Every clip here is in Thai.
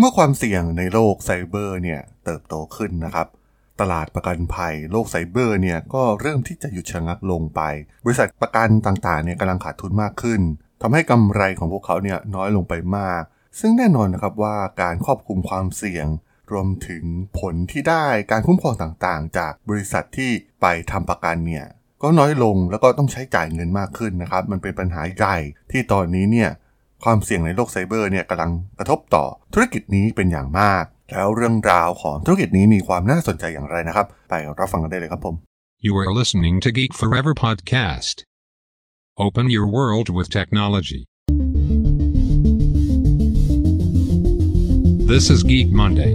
เมื่อความเสี่ยงในโลกไซเบอร์เนี่ยเติบโตขึ้นนะครับ ตลาดประกันภัยโลกไซเบอร์เนี่ยก็เริ่มที่จะหยุดชะงักลงไป บริษัทประกันต่างๆเนี่ยกำลังขาดทุนมากขึ้นทำให้กำไรของพวกเขาเนี่ยน้อยลงไปมาก ซึ่งแน่นอนนะครับว่าการครอบคุมความเสี่ยง รวมถึงผลที่ได้การคุ้มครองต่างๆ จากบริษัทที่ไปทำประกันเนี่ยก็น้อยลงแล้วก็ต้องใช้จ่ายเงินมากขึ้นนะครับ มันเป็นปัญหาใหญ่ที่ตอนนี้เนี่ย ความเสี่ยงในโลกไซเบอร์เนี่ยกำลังกระทบต่อธุรกิจนี้เป็นอย่างมาก แล้วเรื่องราวของธุรกิจนี้มีความน่าสนใจอย่างไรนะครับ ไปรับฟังกันได้เลยครับผม You are listening to Geek Forever podcast. Open your world with technology. This is Geek Monday.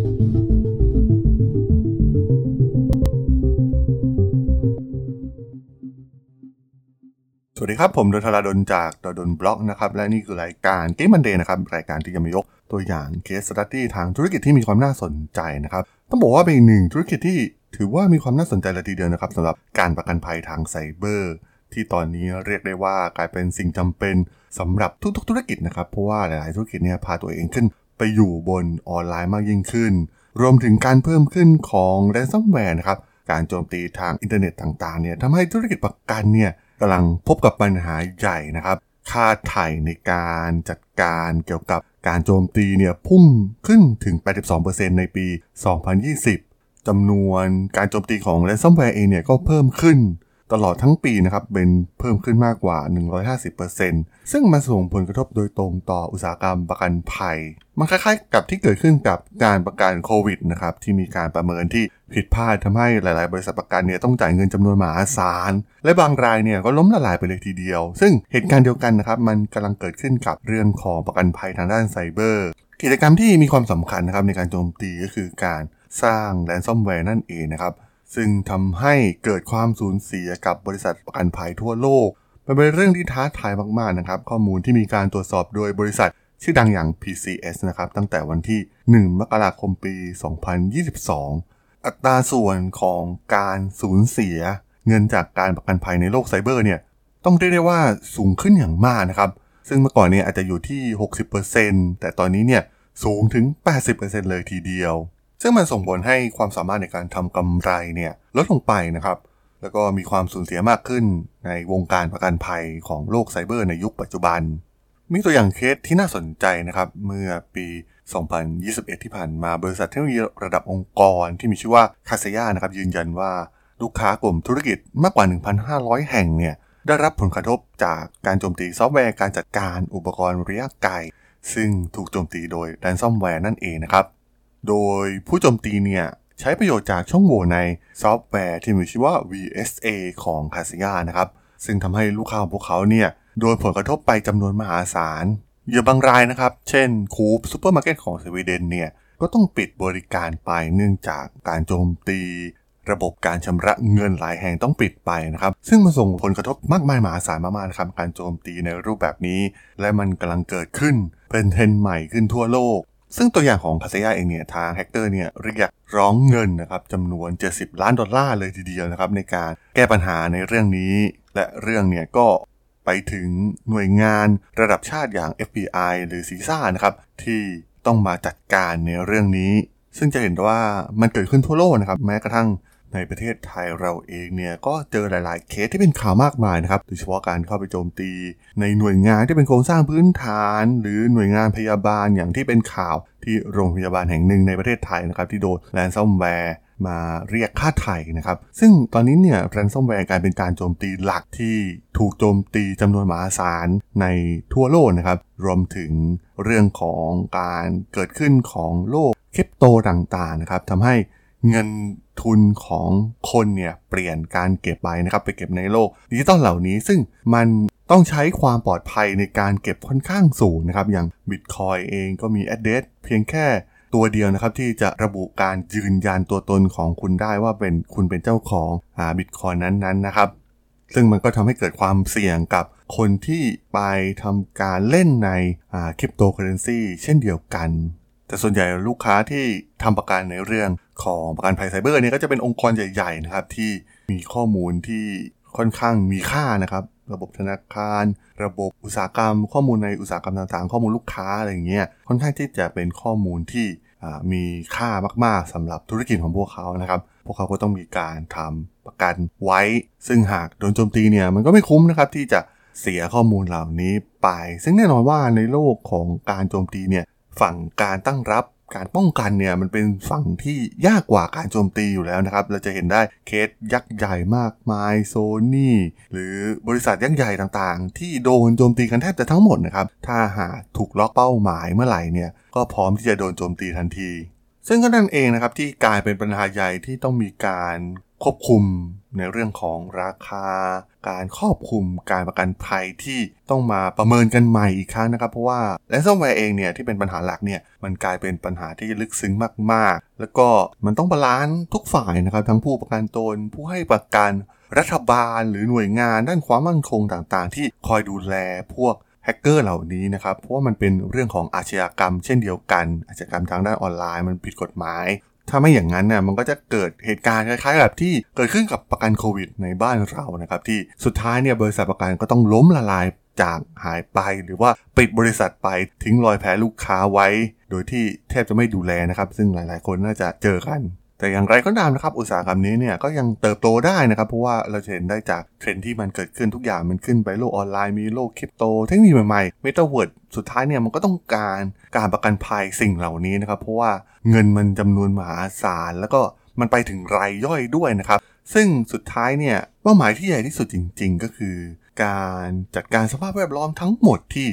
วัสดีครับ ผมดล ธราดล จาก ด.ดล็อกนะครับ และนี่คือรายการ Geek Monday นะครับ รายการที่จะมายกตัวอย่าง case study ทางธุรกิจที่มีความน่าสนใจนะครับ ต้องบอกว่าเป็นหนึ่งธุรกิจที่ถือว่ามีความน่าสนใจเลยทีเดียวนะครับสำหรับการประกันภัยทางไซเบอร์ ที่ตอนนี้เรียกได้ว่ากลายเป็นสิ่งจำเป็นสำหรับทุกๆ ธุรกิจนะครับเพราะว่าหลายๆธุรกิจเนี่ยพาตัวเองขึ้น ไปอยู่บนออนไลน์มากยิ่งขึ้น รวมถึงการเพิ่มขึ้นของ ransomware นะครับการโจมตีทางอินเทอร์เน็ตต่างๆเนี่ยทำให้ธุรกิจประกันเนี่ย กำลังพบกับปัญหาใหญ่นะครับ ค่าไถ่ในการจัดการเกี่ยวกับการโจมตีเนี่ยพุ่งขึ้นถึง 82%ในปี 2020 จำนวนการโจมตีของ ransomware เองเนี่ยก็เพิ่มขึ้น ตลอดทั้งปีนะครับเป็นเพิ่มขึ้นมากกว่า 150%ซึ่งมันส่งผลกระทบโดยตรงต่ออุตสาหกรรมประกันภัย มันคล้ายๆกับที่เกิดขึ้นกับการประกันโควิดนะครับที่มีการประเมินที่ผิดพลาดทำให้หลาย ๆ บริษัทประกันเนี่ยต้องจ่ายเงินจำนวนมหาศาล และบางรายเนี่ยก็ล้มละลายไปเลยทีเดียว ซึ่งเหตุการณ์เดียวกันนะครับมันกำลังเกิดขึ้นกับเรื่องของประกันภัยทางด้านไซเบอร์ กิจกรรมที่มีความสำคัญนะครับในการโจมตีก็คือการสร้างแรนซอมแวร์นั่นเองนะครับ ซึ่งทำให้เกิดความสูญเสียกับบริษัทประกันภัยทั่วโลก มันเป็นเรื่องที่ท้าทายมากๆนะครับ ข้อมูลที่มีการตรวจสอบโดยบริษัทชื่อดังอย่าง PCS นะครับ ตั้งแต่วันที่ 1 มกราคมปี 2022 อัตราส่วนของการสูญเสีย เงินจากการประกันภัยในโลกไซเบอร์เนี่ย ต้องเรียกได้ว่าสูงขึ้นอย่างมากนะครับ ซึ่งเมื่อก่อนเนี่ยอาจจะอยู่ที่ 60%แต่ตอนนี้เนี่ยสูงถึง 80%เลยทีเดียว ซึ่งมันส่งผลให้ความสามารถในการทำกำไรเนี่ยลดลงไปนะครับ แล้วก็มีความสูญเสียมากขึ้นในวงการประกันภัยของโลกไซเบอร์ในยุคปัจจุบัน มีตัวอย่างเคสที่น่าสนใจนะครับ เมื่อปี 2021 ที่ผ่านมาบริษัทเทคโนโลยีระดับองค์กรที่มีชื่อว่า Kaseya นะครับยืนยันว่าลูกค้ากลุ่มธุรกิจมากกว่า 1,500 แห่งเนี่ยได้รับผลกระทบจากการโจมตีซอฟต์แวร์การจัดการอุปกรณ์ระยะไกล ซึ่งถูกโจมตีโดย ransomware นั่นเองนะครับ โดยผู้โจมตีเนี่ยใช้ประโยชน์จากช่องโหว่ในซอฟต์แวร์ที่มีชื่อว่า VSA ของ Kaseya นะครับ ซึ่งทำให้ลูกค้าของพวกเขาเนี่ยโดนผลกระทบไปจำนวนมหาศาลเหยื่อบางรายนะครับ เช่น Coop ซูเปอร์มาร์เก็ตของสวีเดนเนี่ยก็ต้องปิดบริการไปเนื่องจากการโจมตี ระบบการชำระเงินหลายแห่งต้องปิดไปนะครับ ซึ่งมันส่งผลกระทบมากมายมหาศาลมากๆนะครับการโจมตีในรูปแบบนี้ และมันกำลังเกิดขึ้นเป็นเทรนด์ใหม่ขึ้นทั่วโลก ซึ่งตัวอย่างของ Kaseya เองเนี่ยทางแฮกเกอร์เนี่ยเรียกร้องเงินนะครับจำนวน 70 ล้านดอลลาร์เลยทีเดียวนะครับในการแก้ปัญหาในเรื่องนี้ และเรื่องเนี่ยก็ไปถึงหน่วยงานระดับชาติอย่าง FBI หรือซีซ่านะครับที่ต้องมาจัดการในเรื่องนี้ ซึ่งจะเห็นว่ามันเกิดขึ้นทั่วโลกนะครับแม้กระทั่ง ในประเทศไทยเราเองเนี่ยก็เจอหลาย ๆ เคสที่เป็นข่าวมากมายนะครับโดยเฉพาะการเข้าไปโจมตี ในหน่วยงานที่เป็นโครงสร้างพื้นฐาน หรือหน่วยงานพยาบาลอย่างที่เป็นข่าวที่โรงพยาบาลแห่งหนึ่งในประเทศไทยนะครับที่โดน ransomware มาเรียกค่าไถ่นะครับ ซึ่งตอนนี้เนี่ย ransomware กลายเป็นการโจมตีหลักที่ถูกโจมตีจำนวนมหาศาลในทั่วโลกนะครับ รวมถึงเรื่องของการเกิดขึ้นของโลกคริปโตต่างๆนะครับทำให้เงิน ทุนของคนเนี่ยเปลี่ยนการเก็บไปนะครับไปเก็บในโลกดิจิตอลเหล่านี้ซึ่งมันต้องใช้ความปลอดภัยในการเก็บค่อนข้างสูงนะครับ อย่าง Bitcoin เองก็มี address เพียงแค่ตัวเดียวนะครับที่จะระบุการยืนยันตัวตนของคุณได้ว่าเป็นคุณเป็นเจ้าของอ่าบิตคอยนั้นๆนนนะครับ ซึ่งมันก็ทำให้เกิดความเสี่ยงกับคนที่ไปทำการเล่นในอ่าคริปโตเคอเรนซีเช่นเดียวกัน แต่ส่วนใหญ่ลูกค้าที่ทำประกันในเรื่องของประกันภัยไซเบอร์เนี่ยก็จะเป็นองค์กรใหญ่ ๆ นะครับ ที่มีข้อมูลที่ค่อนข้างมีค่านะครับ ระบบธนาคาร ระบบอุตสาหกรรม ข้อมูลในอุตสาหกรรมต่างๆ ข้อมูลลูกค้าอะไรอย่างเงี้ยค่อนข้างที่จะเป็นข้อมูลที่มีค่ามากๆสำหรับธุรกิจของพวกเขานะครับ พวกเขาก็ต้องมีการทำประกันไว้ ซึ่งหากโดนโจมตีเนี่ยมันก็ไม่คุ้มนะครับที่จะเสียข้อมูลเหล่านี้ไป ซึ่งแน่นอนว่าในโลกของการโจมตีเนี่ย ฝั่งการตั้งรับการป้องกันเนี่ยมันเป็นฝั่งที่ยากกว่าการโจมตีอยู่แล้วนะครับ เราจะเห็นได้เคสยักษ์ใหญ่มากมายโซนี่หรือบริษัทยักษ์ใหญ่ต่างๆ ที่โดนโจมตีกันแทบจะทั้งหมดนะครับ ถ้าหากถูกล็อกเป้าหมายเมื่อไหร่เนี่ยก็พร้อมที่จะโดนโจมตีทันที ซึ่งก็นั่นเองนะครับที่กลายเป็นปัญหาใหญ่ที่ต้องมีการควบคุม ในเรื่องของราคา การครอบคุมการประกันภัยที่ต้องมาประเมินกันใหม่อีกครั้งนะครับ เพราะว่า ransomware เองเนี่ยที่เป็นปัญหาหลักเนี่ยมันกลายเป็นปัญหาที่ลึกซึ้งมากๆ แล้วก็มันต้อง balance ทุกฝ่ายนะครับทั้งผู้ประกันตนผู้ให้ประกันรัฐบาลหรือหน่วยงานด้านความมั่นคงต่างๆ ที่คอยดูแลพวกแฮกเกอร์เหล่านี้นะครับ เพราะว่ามันเป็นเรื่องของอาชญากรรมเช่นเดียวกัน อาชญากรรมทางด้านออนไลน์มันผิดกฎหมาย ถ้าไม่อย่างนั้นเนี่ยมันก็จะเกิดเหตุการณ์คล้ายๆแบบที่เกิดขึ้นกับประกันโควิดในบ้านเรานะครับที่สุดท้ายเนี่ยบริษัทประกันก็ต้องล้มละลายจากหายไปหรือว่าปิดบริษัทไปทิ้งรอยแผลลูกค้าไว้ โดยที่แทบจะไม่ดูแลนะครับ ซึ่งหลายๆ คนน่าจะเจอกัน แต่อย่างไรก็ตามนะครับอุตสาหกรรมนี้เนี่ยก็ยังเติบโตได้นะครับ เพราะว่าเราจะเห็นได้จากเทรนที่มันเกิดขึ้นทุกอย่างมันขึ้นไปโลกออนไลน์มีโลกคริปโตเทคโนโลยีใหม่ๆเมตาเวิร์ดสุดท้ายเนี่ยมันก็ต้องการการประกันภัยสิ่งเหล่านี้นะครับ เพราะว่าเงินมันจำนวนมหาศาลแล้วก็มันไปถึงรายย่อยด้วยนะครับ ซึ่งสุดท้ายเนี่ยเป้าหมายที่ใหญ่ที่สุดจริง ๆ ก็คือ การจัดการสภาพแวดล้อมทั้งหมดที่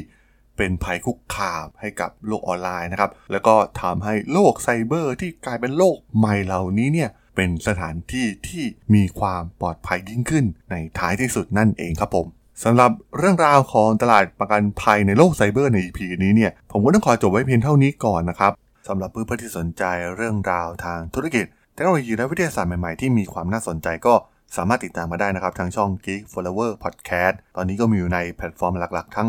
เป็นภัยคุกคามให้กับโลกออนไลน์นะครับ แล้วก็ทำให้โลกไซเบอร์ที่กลายเป็นโลกใหม่เหล่านี้เนี่ยเป็นสถานที่ที่มีความปลอดภัยยิ่งขึ้นในท้ายที่สุดนั่นเองครับผมสำหรับเรื่องราวของตลาดประกันภัยในโลกไซเบอร์ใน EP นี้เนี่ยผมก็ต้องขอจบไว้เพียงเท่านี้ก่อนนะครับสำหรับเพื่อนๆที่สนใจเรื่องราวทางธุรกิจเทคโนโลยีและวิทยาศาสตร์ใหม่ๆที่มีความน่าสนใจก็สามารถติดตามมาได้นะครับ ทางช่อง Geek Forever Podcast ตอนนี้ก็มีอยู่ในแพลตฟอร์มหลักๆ ทั้ง